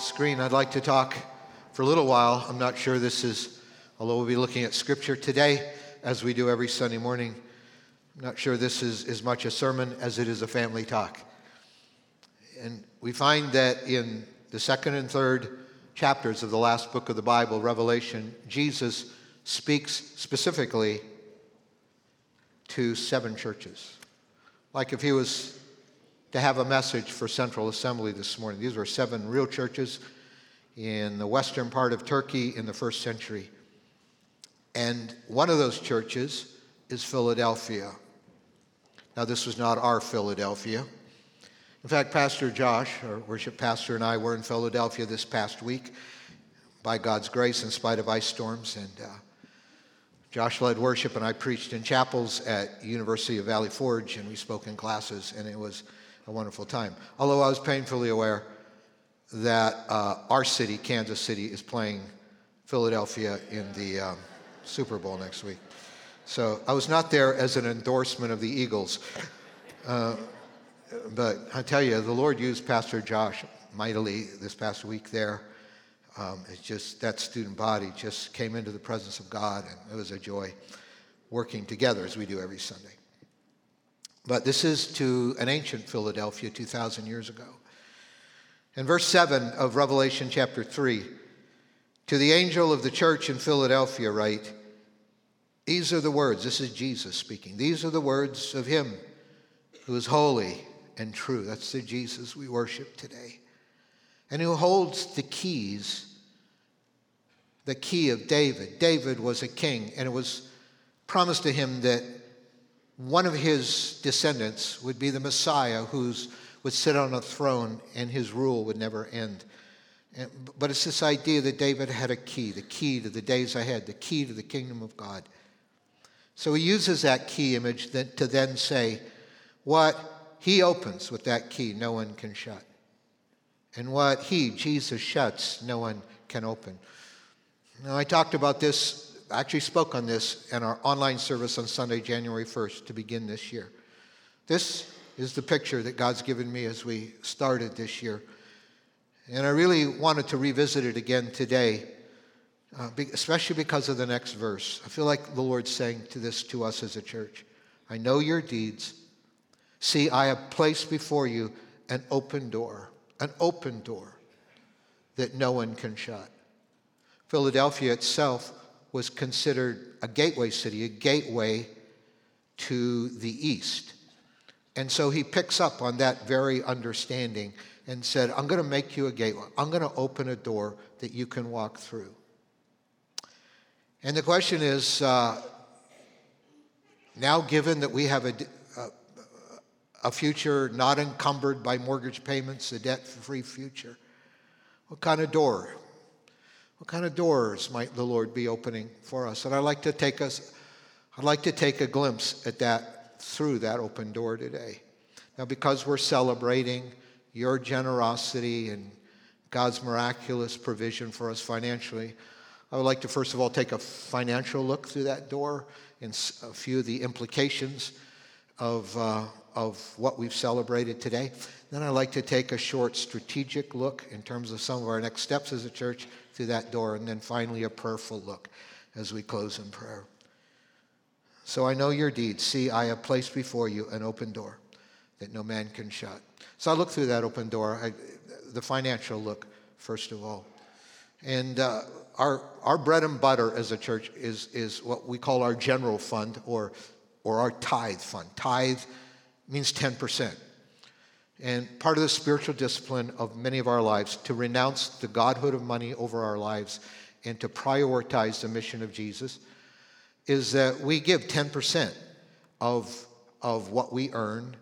screen, I'd like to talk for a little while. I'm not sure this is, although we'll be looking at scripture today, as we do every Sunday morning, I'm not sure this is as much a sermon as it is a family talk. And we find that in the second and third chapters of the last book of the Bible, Revelation, Jesus speaks specifically to seven churches. Like if he was to have a message for Central Assembly this morning. These were seven real churches in the western part of Turkey in the first century. And one of those churches is Philadelphia. Now, this was not our Philadelphia. In fact, Pastor Josh, our worship pastor, and I were in Philadelphia this past week by God's grace in spite of ice storms. And uh, Josh led worship, and I preached in chapels at University of Valley Forge, and we spoke in classes, and it was a wonderful time. Although I was painfully aware that uh, our city, Kansas City, is playing Philadelphia in the um, Super Bowl next week. So I was not there as an endorsement of the Eagles. Uh, but I tell you, the Lord used Pastor Josh mightily this past week there. Um, it's just that student body just came into the presence of God, and it was a joy working together as we do every Sunday. But this is to an ancient Philadelphia 2,000 years ago. In verse 7 of Revelation chapter 3, to the angel of the church in Philadelphia, write, These are the words, this is Jesus speaking. These are the words of him who is holy and true. That's the Jesus we worship today. And who holds the keys, the key of David. David was a king, and it was promised to him that one of his descendants would be the Messiah who would sit on a throne and his rule would never end. And, but it's this idea that David had a key, the key to the days ahead, the key to the kingdom of God. So he uses that key image to then say, what he opens with that key, no one can shut. And what he, Jesus, shuts, no one can open. Now, I talked about this I actually spoke on this in our online service on Sunday, January 1st, to begin this year. This is the picture that God's given me as we started this year. And I really wanted to revisit it again today, uh, especially because of the next verse. I feel like the Lord's saying to this to us as a church I know your deeds. See, I have placed before you an open door, an open door that no one can shut. Philadelphia itself was considered a gateway city, a gateway to the east. And so he picks up on that very understanding and said, I'm going to make you a gateway. I'm going to open a door that you can walk through. And the question is uh, now, given that we have a, a, a future not encumbered by mortgage payments, a debt free future, what kind of door what kind of doors might the Lord be opening for us? And I'd like to take us, I'd like to take a glimpse at that through that open door today. Now, because we're celebrating your generosity and God's miraculous provision for us financially, I would like to first of all take a financial look through that door and a few of the implications of, uh, of what we've celebrated today. Then I'd like to take a short strategic look in terms of some of our next steps as a church through that door, and then finally a prayerful look as we close in prayer. So I know your deeds. See, I have placed before you an open door that no man can shut. So I look through that open door, I, the financial look, first of all. And uh, our, our bread and butter as a church is, is what we call our general fund or, or our tithe fund. Tithe means 10% and part of the spiritual discipline of many of our lives to renounce the godhood of money over our lives and to prioritize the mission of Jesus is that we give 10% of, of what we earn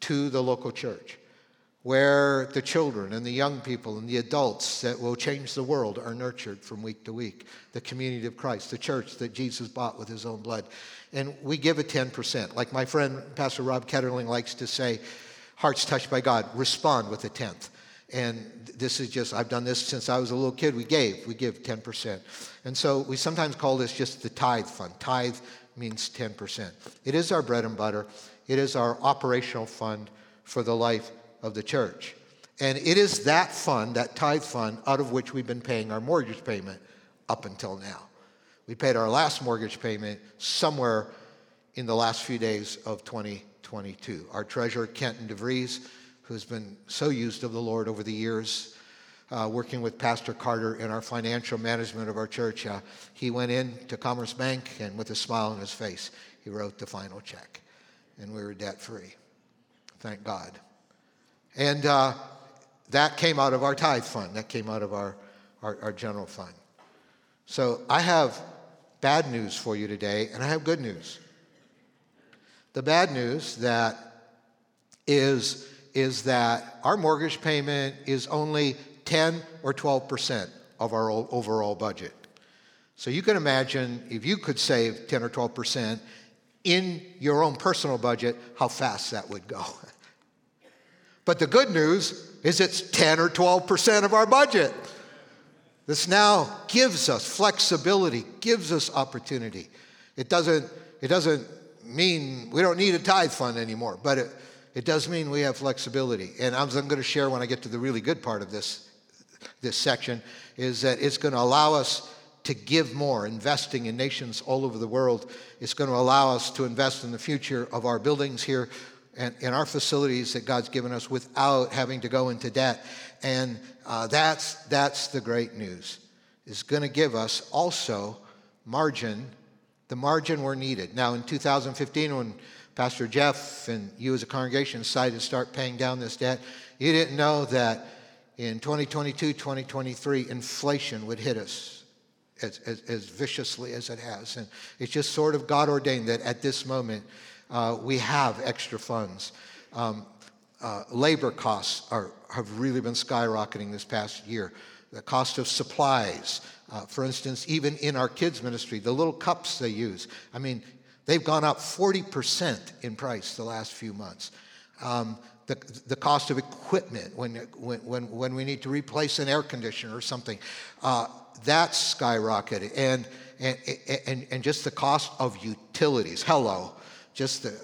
to the local church, where the children and the young people and the adults that will change the world are nurtured from week to week. The community of Christ, the church that Jesus bought with his own blood. And we give a 10%. Like my friend, Pastor Rob Ketterling, likes to say, hearts touched by God, respond with a tenth. And this is just, I've done this since I was a little kid. We gave, we give 10%. And so we sometimes call this just the tithe fund. Tithe means 10%. It is our bread and butter, it is our operational fund for the life of the church. And it is that fund, that tithe fund, out of which we've been paying our mortgage payment up until now. We paid our last mortgage payment somewhere in the last few days of 2022. Our treasurer, Kenton DeVries, who's been so used of the Lord over the years, uh, working with Pastor Carter in our financial management of our church, uh, he went in to Commerce Bank and with a smile on his face, he wrote the final check. And we were debt free. Thank God. And uh, that came out of our tithe fund, that came out of our, our, our general fund. So I have bad news for you today, and I have good news. The bad news that is, is that our mortgage payment is only 10 or 12 percent of our overall budget. So you can imagine if you could save 10 or 12 percent in your own personal budget, how fast that would go. But the good news is it's 10 or 12 percent of our budget. This now gives us flexibility, gives us opportunity. It doesn't, it doesn't mean we don't need a tithe fund anymore, but it, it does mean we have flexibility. And I'm going to share when I get to the really good part of this, this section, is that it's going to allow us to give more, investing in nations all over the world. It's going to allow us to invest in the future of our buildings here and in our facilities that God's given us without having to go into debt. And uh, that's, that's the great news. Is going to give us also margin, the margin we're needed. Now, in 2015, when Pastor Jeff and you as a congregation decided to start paying down this debt, you didn't know that in 2022, 2023, inflation would hit us as, as, as viciously as it has. And it's just sort of God ordained that at this moment, uh, we have extra funds. Um, uh, labor costs are, have really been skyrocketing this past year. The cost of supplies, uh, for instance, even in our kids' ministry, the little cups they use, I mean, they've gone up 40% in price the last few months. Um, the, the cost of equipment when, when, when, we need to replace an air conditioner or something, uh, that's skyrocketed. And, and, and, and just the cost of utilities. Hello just the,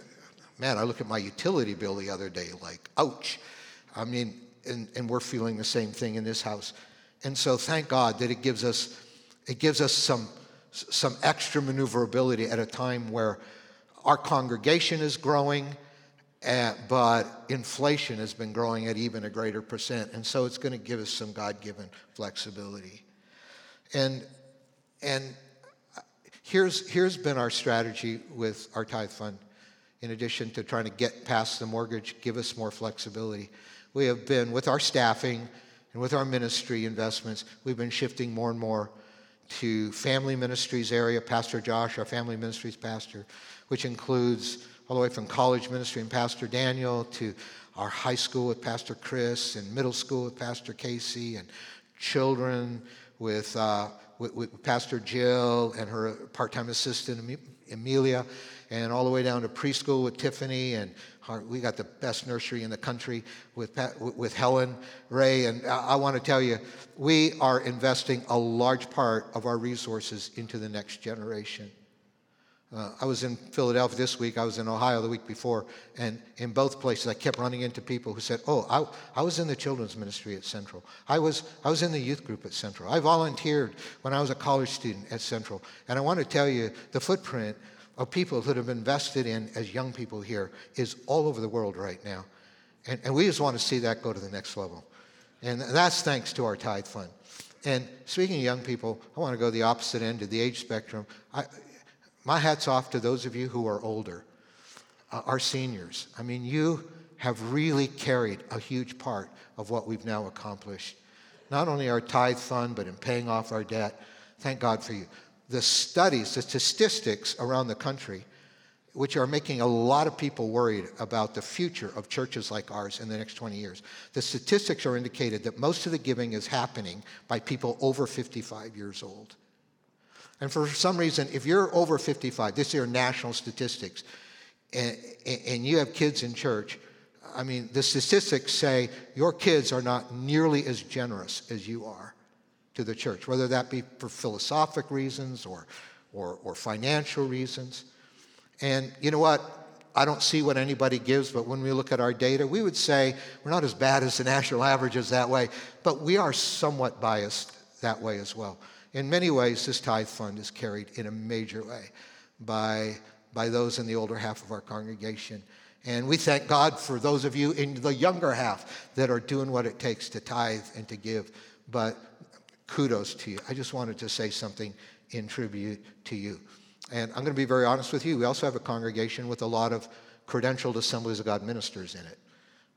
man, I look at my utility bill the other day, like, ouch. I mean, and, and we're feeling the same thing in this house. And so thank God that it gives us, it gives us some, some extra maneuverability at a time where our congregation is growing, uh, but inflation has been growing at even a greater percent. And so it's going to give us some God given flexibility. And, and Here's, here's been our strategy with our tithe fund. In addition to trying to get past the mortgage, give us more flexibility. We have been, with our staffing and with our ministry investments, we've been shifting more and more to family ministries area. Pastor Josh, our family ministries pastor, which includes all the way from college ministry and Pastor Daniel to our high school with Pastor Chris and middle school with Pastor Casey and children with uh, with, with Pastor Jill and her part time assistant, Amelia, and all the way down to preschool with Tiffany. And we got the best nursery in the country with, with Helen Ray. And I, I want to tell you, we are investing a large part of our resources into the next generation. Uh, I was in Philadelphia this week. I was in Ohio the week before. And in both places, I kept running into people who said, Oh, I, I was in the children's ministry at Central. I was, I was in the youth group at Central. I volunteered when I was a college student at Central. And I want to tell you the footprint of people that have invested in as young people here is all over the world right now. And, and we just want to see that go to the next level. And that's thanks to our tithe fund. And speaking of young people, I want to go the opposite end of the age spectrum. I, my hat's off to those of you who are older, uh, our seniors. I mean, you have really carried a huge part of what we've now accomplished. Not only our tithe fund, but in paying off our debt. Thank God for you. The studies, the statistics around the country, which are making a lot of people worried about the future of churches like ours in the next 20 years. The statistics are indicated that most of the giving is happening by people over 55 years old. And for some reason, if you're over 55, this is your national statistics, and, and you have kids in church, I mean, the statistics say your kids are not nearly as generous as you are to the church, whether that be for philosophic reasons or, or, or financial reasons. And you know what? I don't see what anybody gives, but when we look at our data, we would say we're not as bad as the national averages that way, but we are somewhat biased that way as well. In many ways, this tithe fund is carried in a major way by, by those in the older half of our congregation. And we thank God for those of you in the younger half that are doing what it takes to tithe and to give. But kudos to you. I just wanted to say something in tribute to you. And I'm going to be very honest with you. We also have a congregation with a lot of credentialed Assemblies of God ministers in it.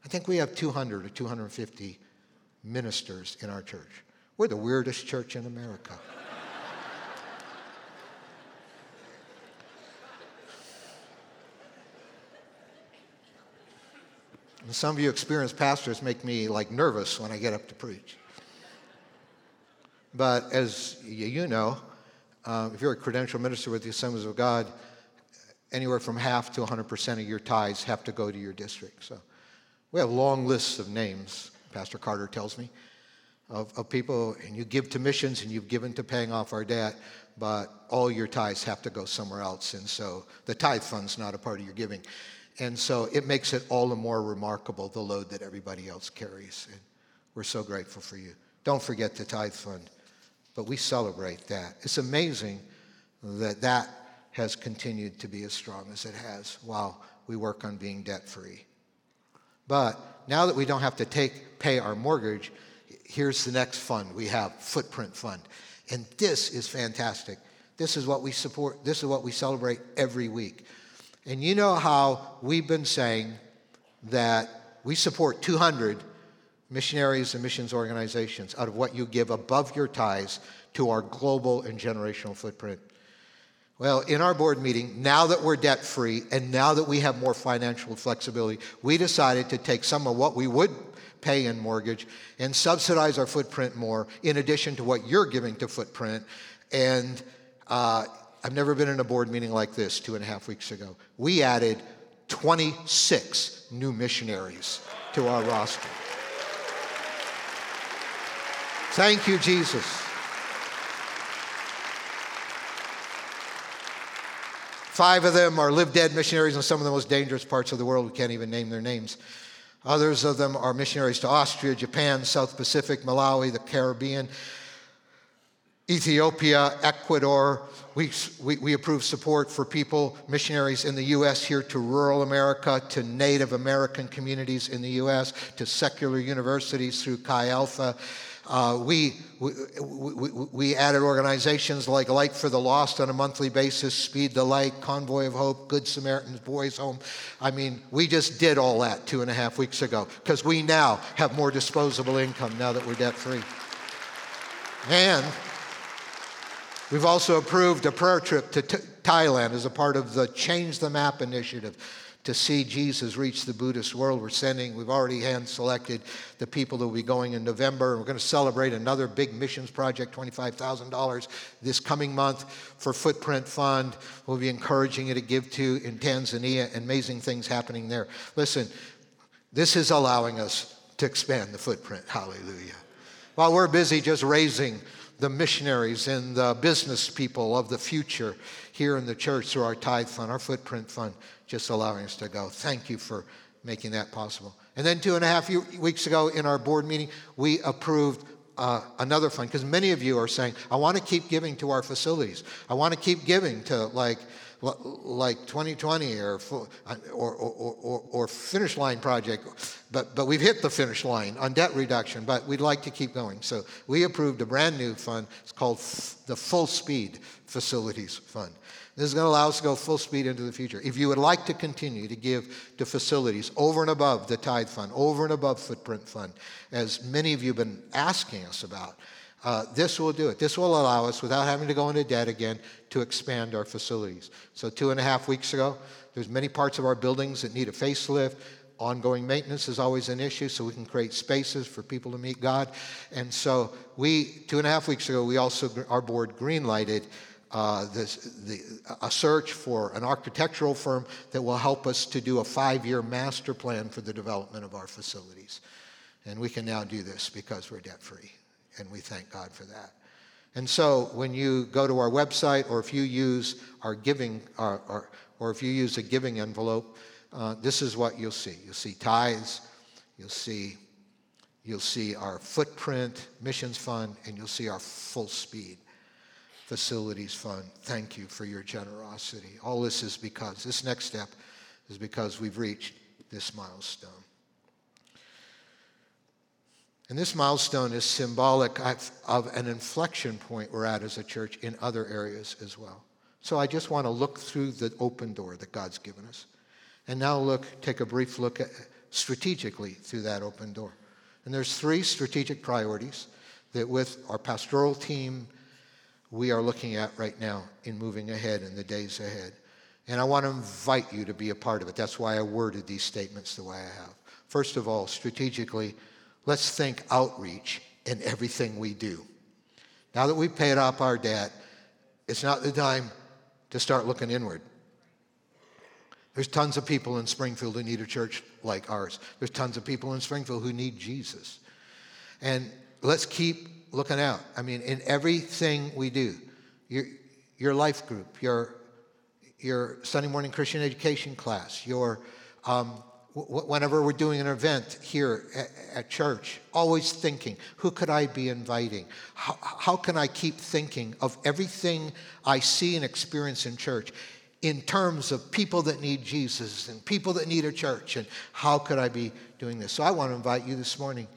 I think we have 200 or 250 ministers in our church. We're the weirdest church in America. And some of you experienced pastors make me like nervous when I get up to preach. But as you know, uh, if you're a credential minister with the Assemblies of God, anywhere from half to 100% of your tithes have to go to your district. So we have long lists of names, Pastor Carter tells me, of, of people, and you give to missions and you've given to paying off our debt, but all your tithes have to go somewhere else. And so the tithe fund's not a part of your giving. And so it makes it all the more remarkable, the load that everybody else carries. And we're so grateful for you. Don't forget the tithe fund, but we celebrate that. It's amazing that that has continued to be as strong as it has while we work on being debt free. But now that we don't have to take, pay our mortgage, here's the next fund we have Footprint Fund. And this is fantastic. This is what we support, this is what we celebrate every week. And you know how we've been saying that we support 200 missionaries and missions organizations out of what you give above your ties to our global and generational footprint. Well, in our board meeting, now that we're debt free and now that we have more financial flexibility, we decided to take some of what we would pay in mortgage and subsidize our footprint more in addition to what you're giving to footprint. And uh, I've never been in a board meeting like this two and a half weeks ago. We added 26 new missionaries to our roster. Thank you, Jesus. Five of them are live dead missionaries in some of the most dangerous parts of the world. We can't even name their names. Others of them are missionaries to Austria, Japan, South Pacific, Malawi, the Caribbean, Ethiopia, Ecuador. We, we, we approve support for people, missionaries in the U.S. here to rural America, to Native American communities in the U.S., to secular universities through Chi Alpha. Uh, we, we, we, we, added organizations like Light for the Lost on a monthly basis, Speed the Light, Convoy of Hope, Good Samaritans, Boys Home. I mean, we just did all that two and a half weeks ago because we now have more disposable income now that we're debt free. And We've also approved a prayer trip to t- Thailand as a part of the Change the Map initiative to see Jesus reach the Buddhist world. We're sending, we've already hand selected the people that will be going in November. We're going to celebrate another big missions project, $25,000 this coming month for Footprint Fund. We'll be encouraging you to give to in Tanzania. Amazing things happening there. Listen, this is allowing us to expand the footprint. Hallelujah. While we're busy just raising the missionaries and the business people of the future here in the church through our tithe fund, our footprint fund, just allowing us to go. Thank you for making that possible. And then two and a half weeks ago in our board meeting, we approved uh, another fund because many of you are saying, I want to keep giving to our facilities. I want to keep giving to like like 2020 or, or, or, or, finish line project, but, but we've hit the finish line on debt reduction, but we'd like to keep going. So we approved a brand new fund. It's called the Full Speed Facilities Fund. This is going to allow us to go full speed into the future. If you would like to continue to give to facilities over and above the tithe fund, over and above footprint fund, as many of you have been asking us about, uh, this will do it. This will allow us, without having to go into debt again, to expand our facilities. So two and a half weeks ago, there's many parts of our buildings that need a facelift. Ongoing maintenance is always an issue, so we can create spaces for people to meet God. And so we, two and a half weeks ago, we also, our board greenlighted uh, this, the, a search for an architectural firm that will help us to do a five-year master plan for the development of our facilities. And we can now do this because we're debt-free and we thank God for that. And so when you go to our website or if you use our giving, or, or, if you use a giving envelope, uh, this is what you'll see. You'll see tithes, you'll see, you'll see our footprint, missions fund, and you'll see our full speed facilities fund. Thank you for your generosity. All this is because, this next step is because we've reached this milestone. And this milestone is symbolic of an inflection point we're at as a church in other areas as well. So I just want to look through the open door that God's given us. And now look, take a brief look at, strategically through that open door. And there's three strategic priorities that with our pastoral team we are looking at right now in moving ahead in the days ahead. And I want to invite you to be a part of it. That's why I worded these statements the way I have. First of all, strategically, let's think outreach in everything we do. Now that we've paid off our debt, it's not the time to start looking inward. There's tons of people in Springfield who need a church like ours. There's tons of people in Springfield who need Jesus. And let's keep looking out. I mean, in everything we do, your, your life group, your, your Sunday morning Christian education class, your um, whenever we're doing an event here at, church, always thinking, who could I be inviting? How, how can I keep thinking of everything I see and experience in church in terms of people that need Jesus and people that need a church? And how could I be doing this? So I want to invite you this morning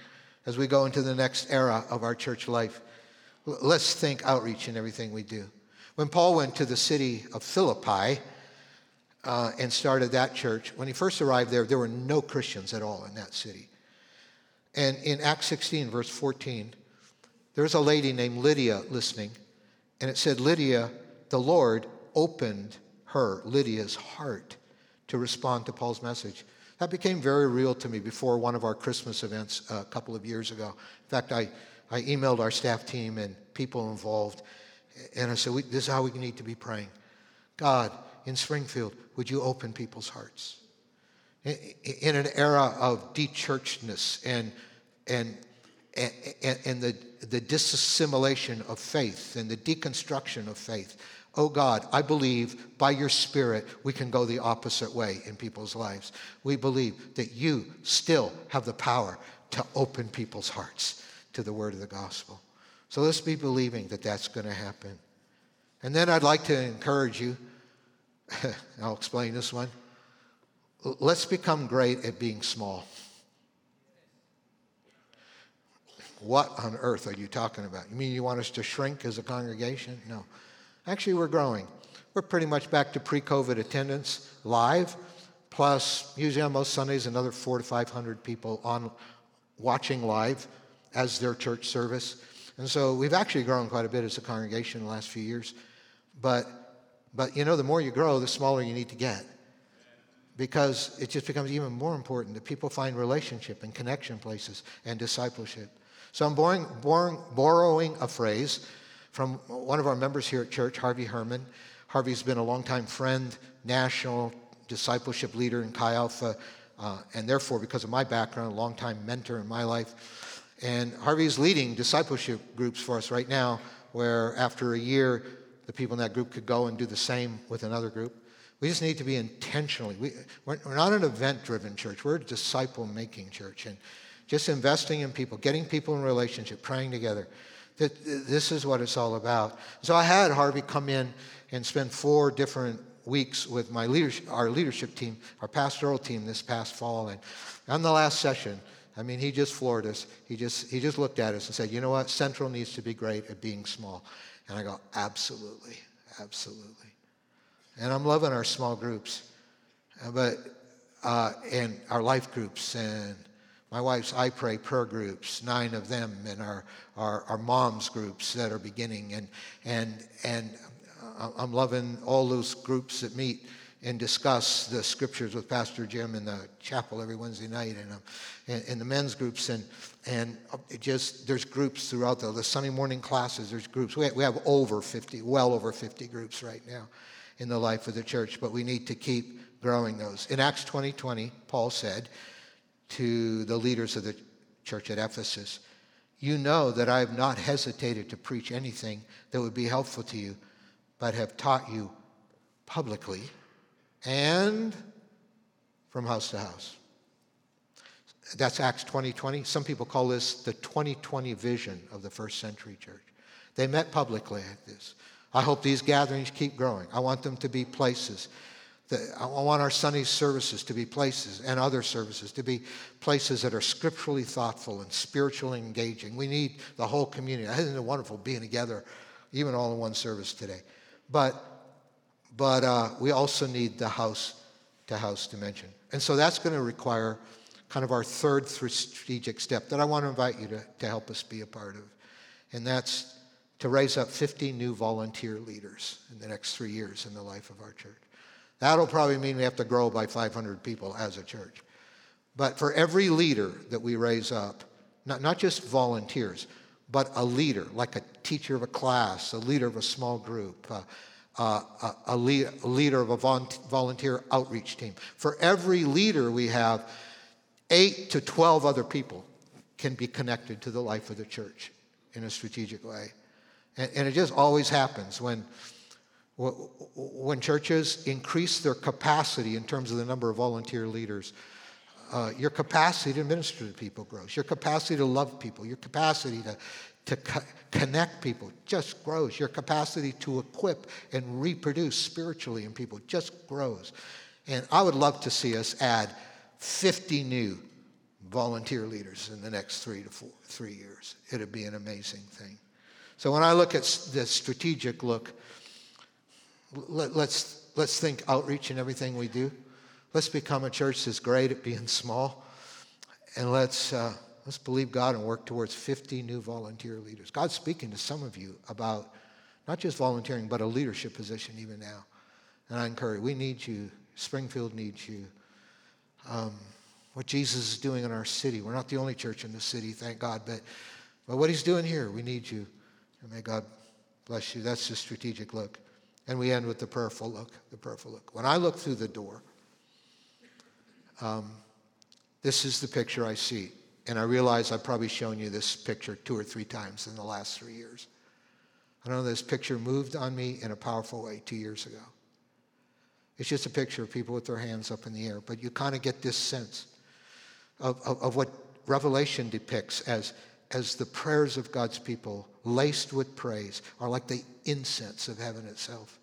as we go into the next era of our church life. Let's think outreach in everything we do. When Paul went to the city of Philippi, uh, and started that church. When he first arrived there, there were no Christians at all in that city. And in Acts 16, verse 14, there's a lady named Lydia listening, and it said, Lydia, the Lord opened her, Lydia's heart, to respond to Paul's message. That became very real to me before one of our Christmas events a couple of years ago. In fact, I, I emailed our staff team and people involved, and I said, This is how we need to be praying. God, in Springfield, would you open people's hearts? In an era of dechurchedness and, and, and, and the, the disassimilation of faith and the deconstruction of faith, oh God, I believe by your Spirit we can go the opposite way in people's lives. We believe that you still have the power to open people's hearts to the word of the gospel. So let's be believing that that's going to happen. And then I'd like to encourage you I'll explain this one. Let's become great at being small. What on earth are you talking about? You mean you want us to shrink as a congregation? No. Actually, we're growing. We're pretty much back to pre COVID attendance live, plus, usually on most Sundays, another four to 500 people on watching live as their church service. And so we've actually grown quite a bit as a congregation in the last few years. But but you know, the more you grow, the smaller you need to get. Because it just becomes even more important that people find relationship and connection places and discipleship. So I'm borrowing, borrowing, borrowing a phrase from one of our members here at church, Harvey Herman. Harvey's been a longtime friend, national discipleship leader in Chi Alpha, uh, and therefore, because of my background, a longtime mentor in my life. And Harvey's leading discipleship groups for us right now, where after a year, the people in that group could go and do the same with another group. We just need to be intentionally. We, we're, we're not an event driven church, we're a disciple making church. And just investing in people, getting people in relationship, praying together. This is what it's all about. So I had Harvey come in and spend four different weeks with my leadership, our leadership team, our pastoral team this past fall. And on the last session, I mean, he just floored us. He just, he just looked at us and said, you know what? Central needs to be great at being small. And I go, absolutely, absolutely. And I'm loving our small groups, uh, but uh, and our life groups and my wife's I Pray prayer groups, nine of them, and our, our, our moms groups that are beginning. And, and, and I'm loving all those groups that meet and discuss the scriptures with Pastor Jim in the chapel every Wednesday night and, um, and, and, the men's groups. And, and just there's groups throughout the, the Sunday morning classes, there's groups. We have, we have over 50, well over 50 groups right now in the life of the church, but we need to keep growing those. In Acts 20 20, Paul said to the leaders of the church at Ephesus, you know that I have not hesitated to preach anything that would be helpful to you, but have taught you publicly and from house to house. That's Acts 2020. 20. Some people call this the 2020 vision of the first century church. They met publicly at this. I hope these gatherings keep growing. I want them to be places. That, I want our Sunday services to be places and other services to be places that are scripturally thoughtful and spiritually engaging. We need the whole community. Isn't it wonderful being together, even all in one service today? But, but uh, we also need the house to house dimension. And so that's going to require kind of our third strategic step that I want to invite you to, to help us be a part of. And that's to raise up 50 new volunteer leaders in the next three years in the life of our church. That'll probably mean we have to grow by 500 people as a church. But for every leader that we raise up, not, not just volunteers, but a leader, like a teacher of a class, a leader of a small group, uh, uh, a, a, lead, a, leader of a volunteer outreach team. For every leader we have, eight to 12 other people can be connected to the life of the church in a strategic way. And, and it just always happens when, when churches increase their capacity in terms of the number of volunteer leaders. Uh, your capacity to minister to people grows. Your capacity to love people, your capacity to, to co- connect people just grows. Your capacity to equip and reproduce spiritually in people just grows. And I would love to see us add 50 new volunteer leaders in the next three to four, three years. It'd be an amazing thing. So when I look at the strategic look, let, us let's, let's think outreach in everything we do. Let's become a church that's great at being small, and let's uh, let's believe God and work towards 50 new volunteer leaders. God's speaking to some of you about not just volunteering, but a leadership position even now. And I encourage we need you. Springfield needs you. Um, what Jesus is doing in our city. We're not the only church in the city, thank God, but, but what he's doing here, we need you. And may God bless you. That's the strategic look. And we end with the prayerful look. The prayerful look. When I look through the door, um, this is the picture I see. And I realize I've probably shown you this picture two or three times in the last three years. I know this picture moved on me in a powerful way two years ago. It's just a picture of people with their hands up in the air, but you kind of get this sense of, of, of what Revelation depicts as, as the prayers of God's people, laced with praise, are like the incense of heaven itself.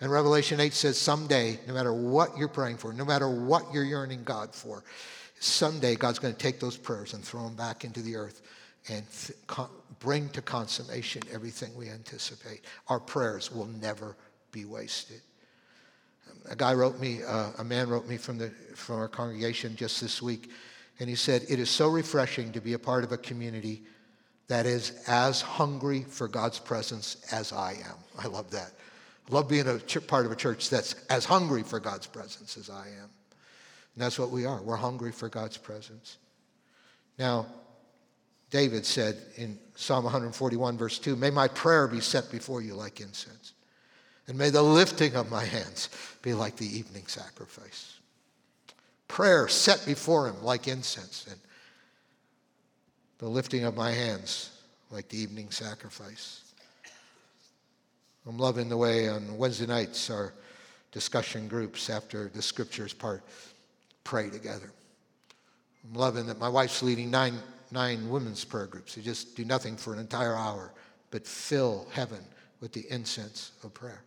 And Revelation 8 says, someday, no matter what you're praying for, no matter what you're yearning God for, someday God's going to take those prayers and throw them back into the earth and th- con- bring to consummation everything we anticipate. Our prayers will never be wasted. A guy wrote me, uh, a man wrote me from, the, from our congregation just this week and he said, It is so refreshing to be a part of a community that is as hungry for God's presence as I am. I love that. I love being a ch- part of a church that's as hungry for God's presence as I am. And that's what we are. We're hungry for God's presence. Now, David said in Psalm 141, verse 2, May my prayer be set before you like incense, and may the lifting of my hands be like the evening sacrifice prayer set before him like incense, and the lifting of my hands like the evening sacrifice. I'm loving the way on Wednesday nights our discussion groups after the scriptures part pray together. I'm loving that my wife's leading nine, nine women's prayer groups. They just do nothing for an entire hour but fill heaven with the incense of prayer.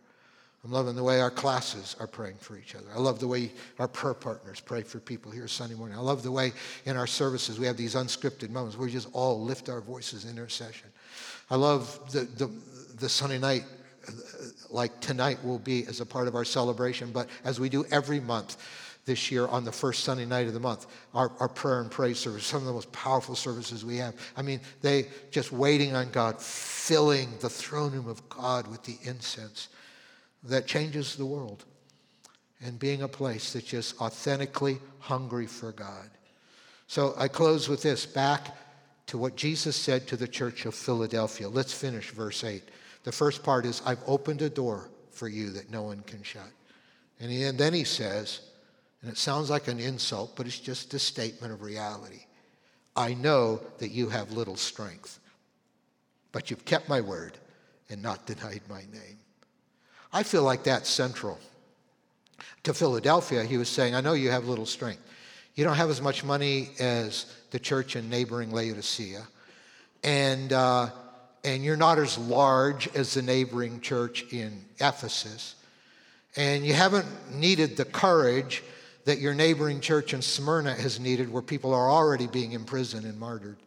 I'm loving the way our classes are praying for each other. I love the way our prayer partners pray for people here Sunday morning. I love the way in our services we have these unscripted moments where we just all lift our voices in intercession. I love the, the, the Sunday night, uh, like tonight will be as a part of our celebration, but as we do every month, this year on the first Sunday night of the month. Our, our prayer and praise service, some of the most powerful services we have. I mean, they just waiting on God, filling the throne room of God with the incense that changes the world and being a place that's just authentically hungry for God. So I close with this back to what Jesus said to the church of Philadelphia. Let's finish verse 8. The first part is I've opened a door for you that no one can shut. And, and then he says, and it sounds like an insult, but it's just a statement of reality. I know that you have little strength. but you've kept my word and not denied my name. I feel like that's central. To Philadelphia, he was saying, I know you have little strength. You don't have as much money as the church in neighboring Laodicea. And, uh, and you're not as large as the neighboring church in Ephesus. And you haven't needed the courage that your neighboring church in Smyrna has needed, where people are already being imprisoned and martyred.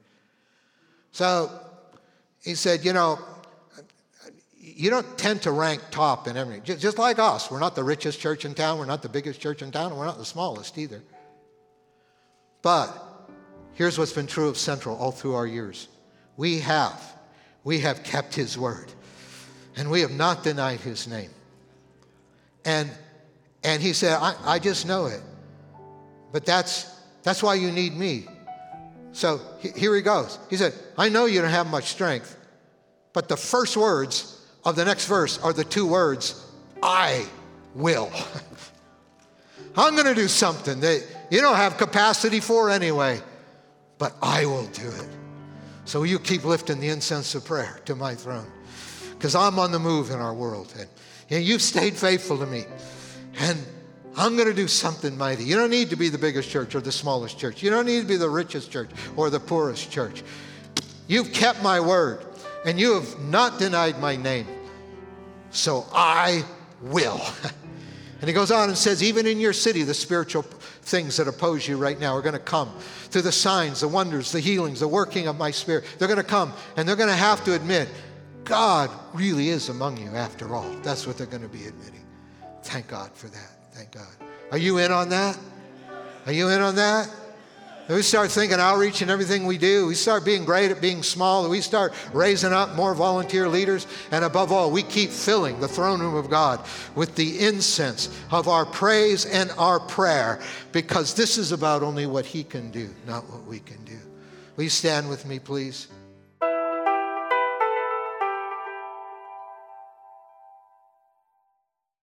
So he said, You know, you don't tend to rank top in everything. Just, like us, we're not the richest church in town, we're not the biggest church in town, and we're not the smallest either. But here's what's been true of Central all through our years we have, we have kept his word, and we have not denied his name. And, and he said, I, I just know it. But that's, that's why you need me. So here he goes. He said, I know you don't have much strength, but the first words of the next verse are the two words, I will. I'm going to do something that you don't have capacity for anyway, but I will do it. So you keep lifting the incense of prayer to my throne because I'm on the move in our world. And, and you've stayed faithful to me. And I'm going to do something mighty. You don't need to be the biggest church or the smallest church. You don't need to be the richest church or the poorest church. You've kept my word and you have not denied my name. So I will. And he goes on and says, even in your city, the spiritual things that oppose you right now are going to come through the signs, the wonders, the healings, the working of my spirit. They're going to come and they're going to have to admit, God really is among you after all. That's what they're going to be admitting. Thank God for that. Thank God. Are you in on that? Are you in on that? we start thinking outreach and everything we do, we start being great at being small, we start raising up more volunteer leaders, and above all, we keep filling the throne room of God with the incense of our praise and our prayer, because this is about only what He can do, not what we can do. Will you stand with me, please?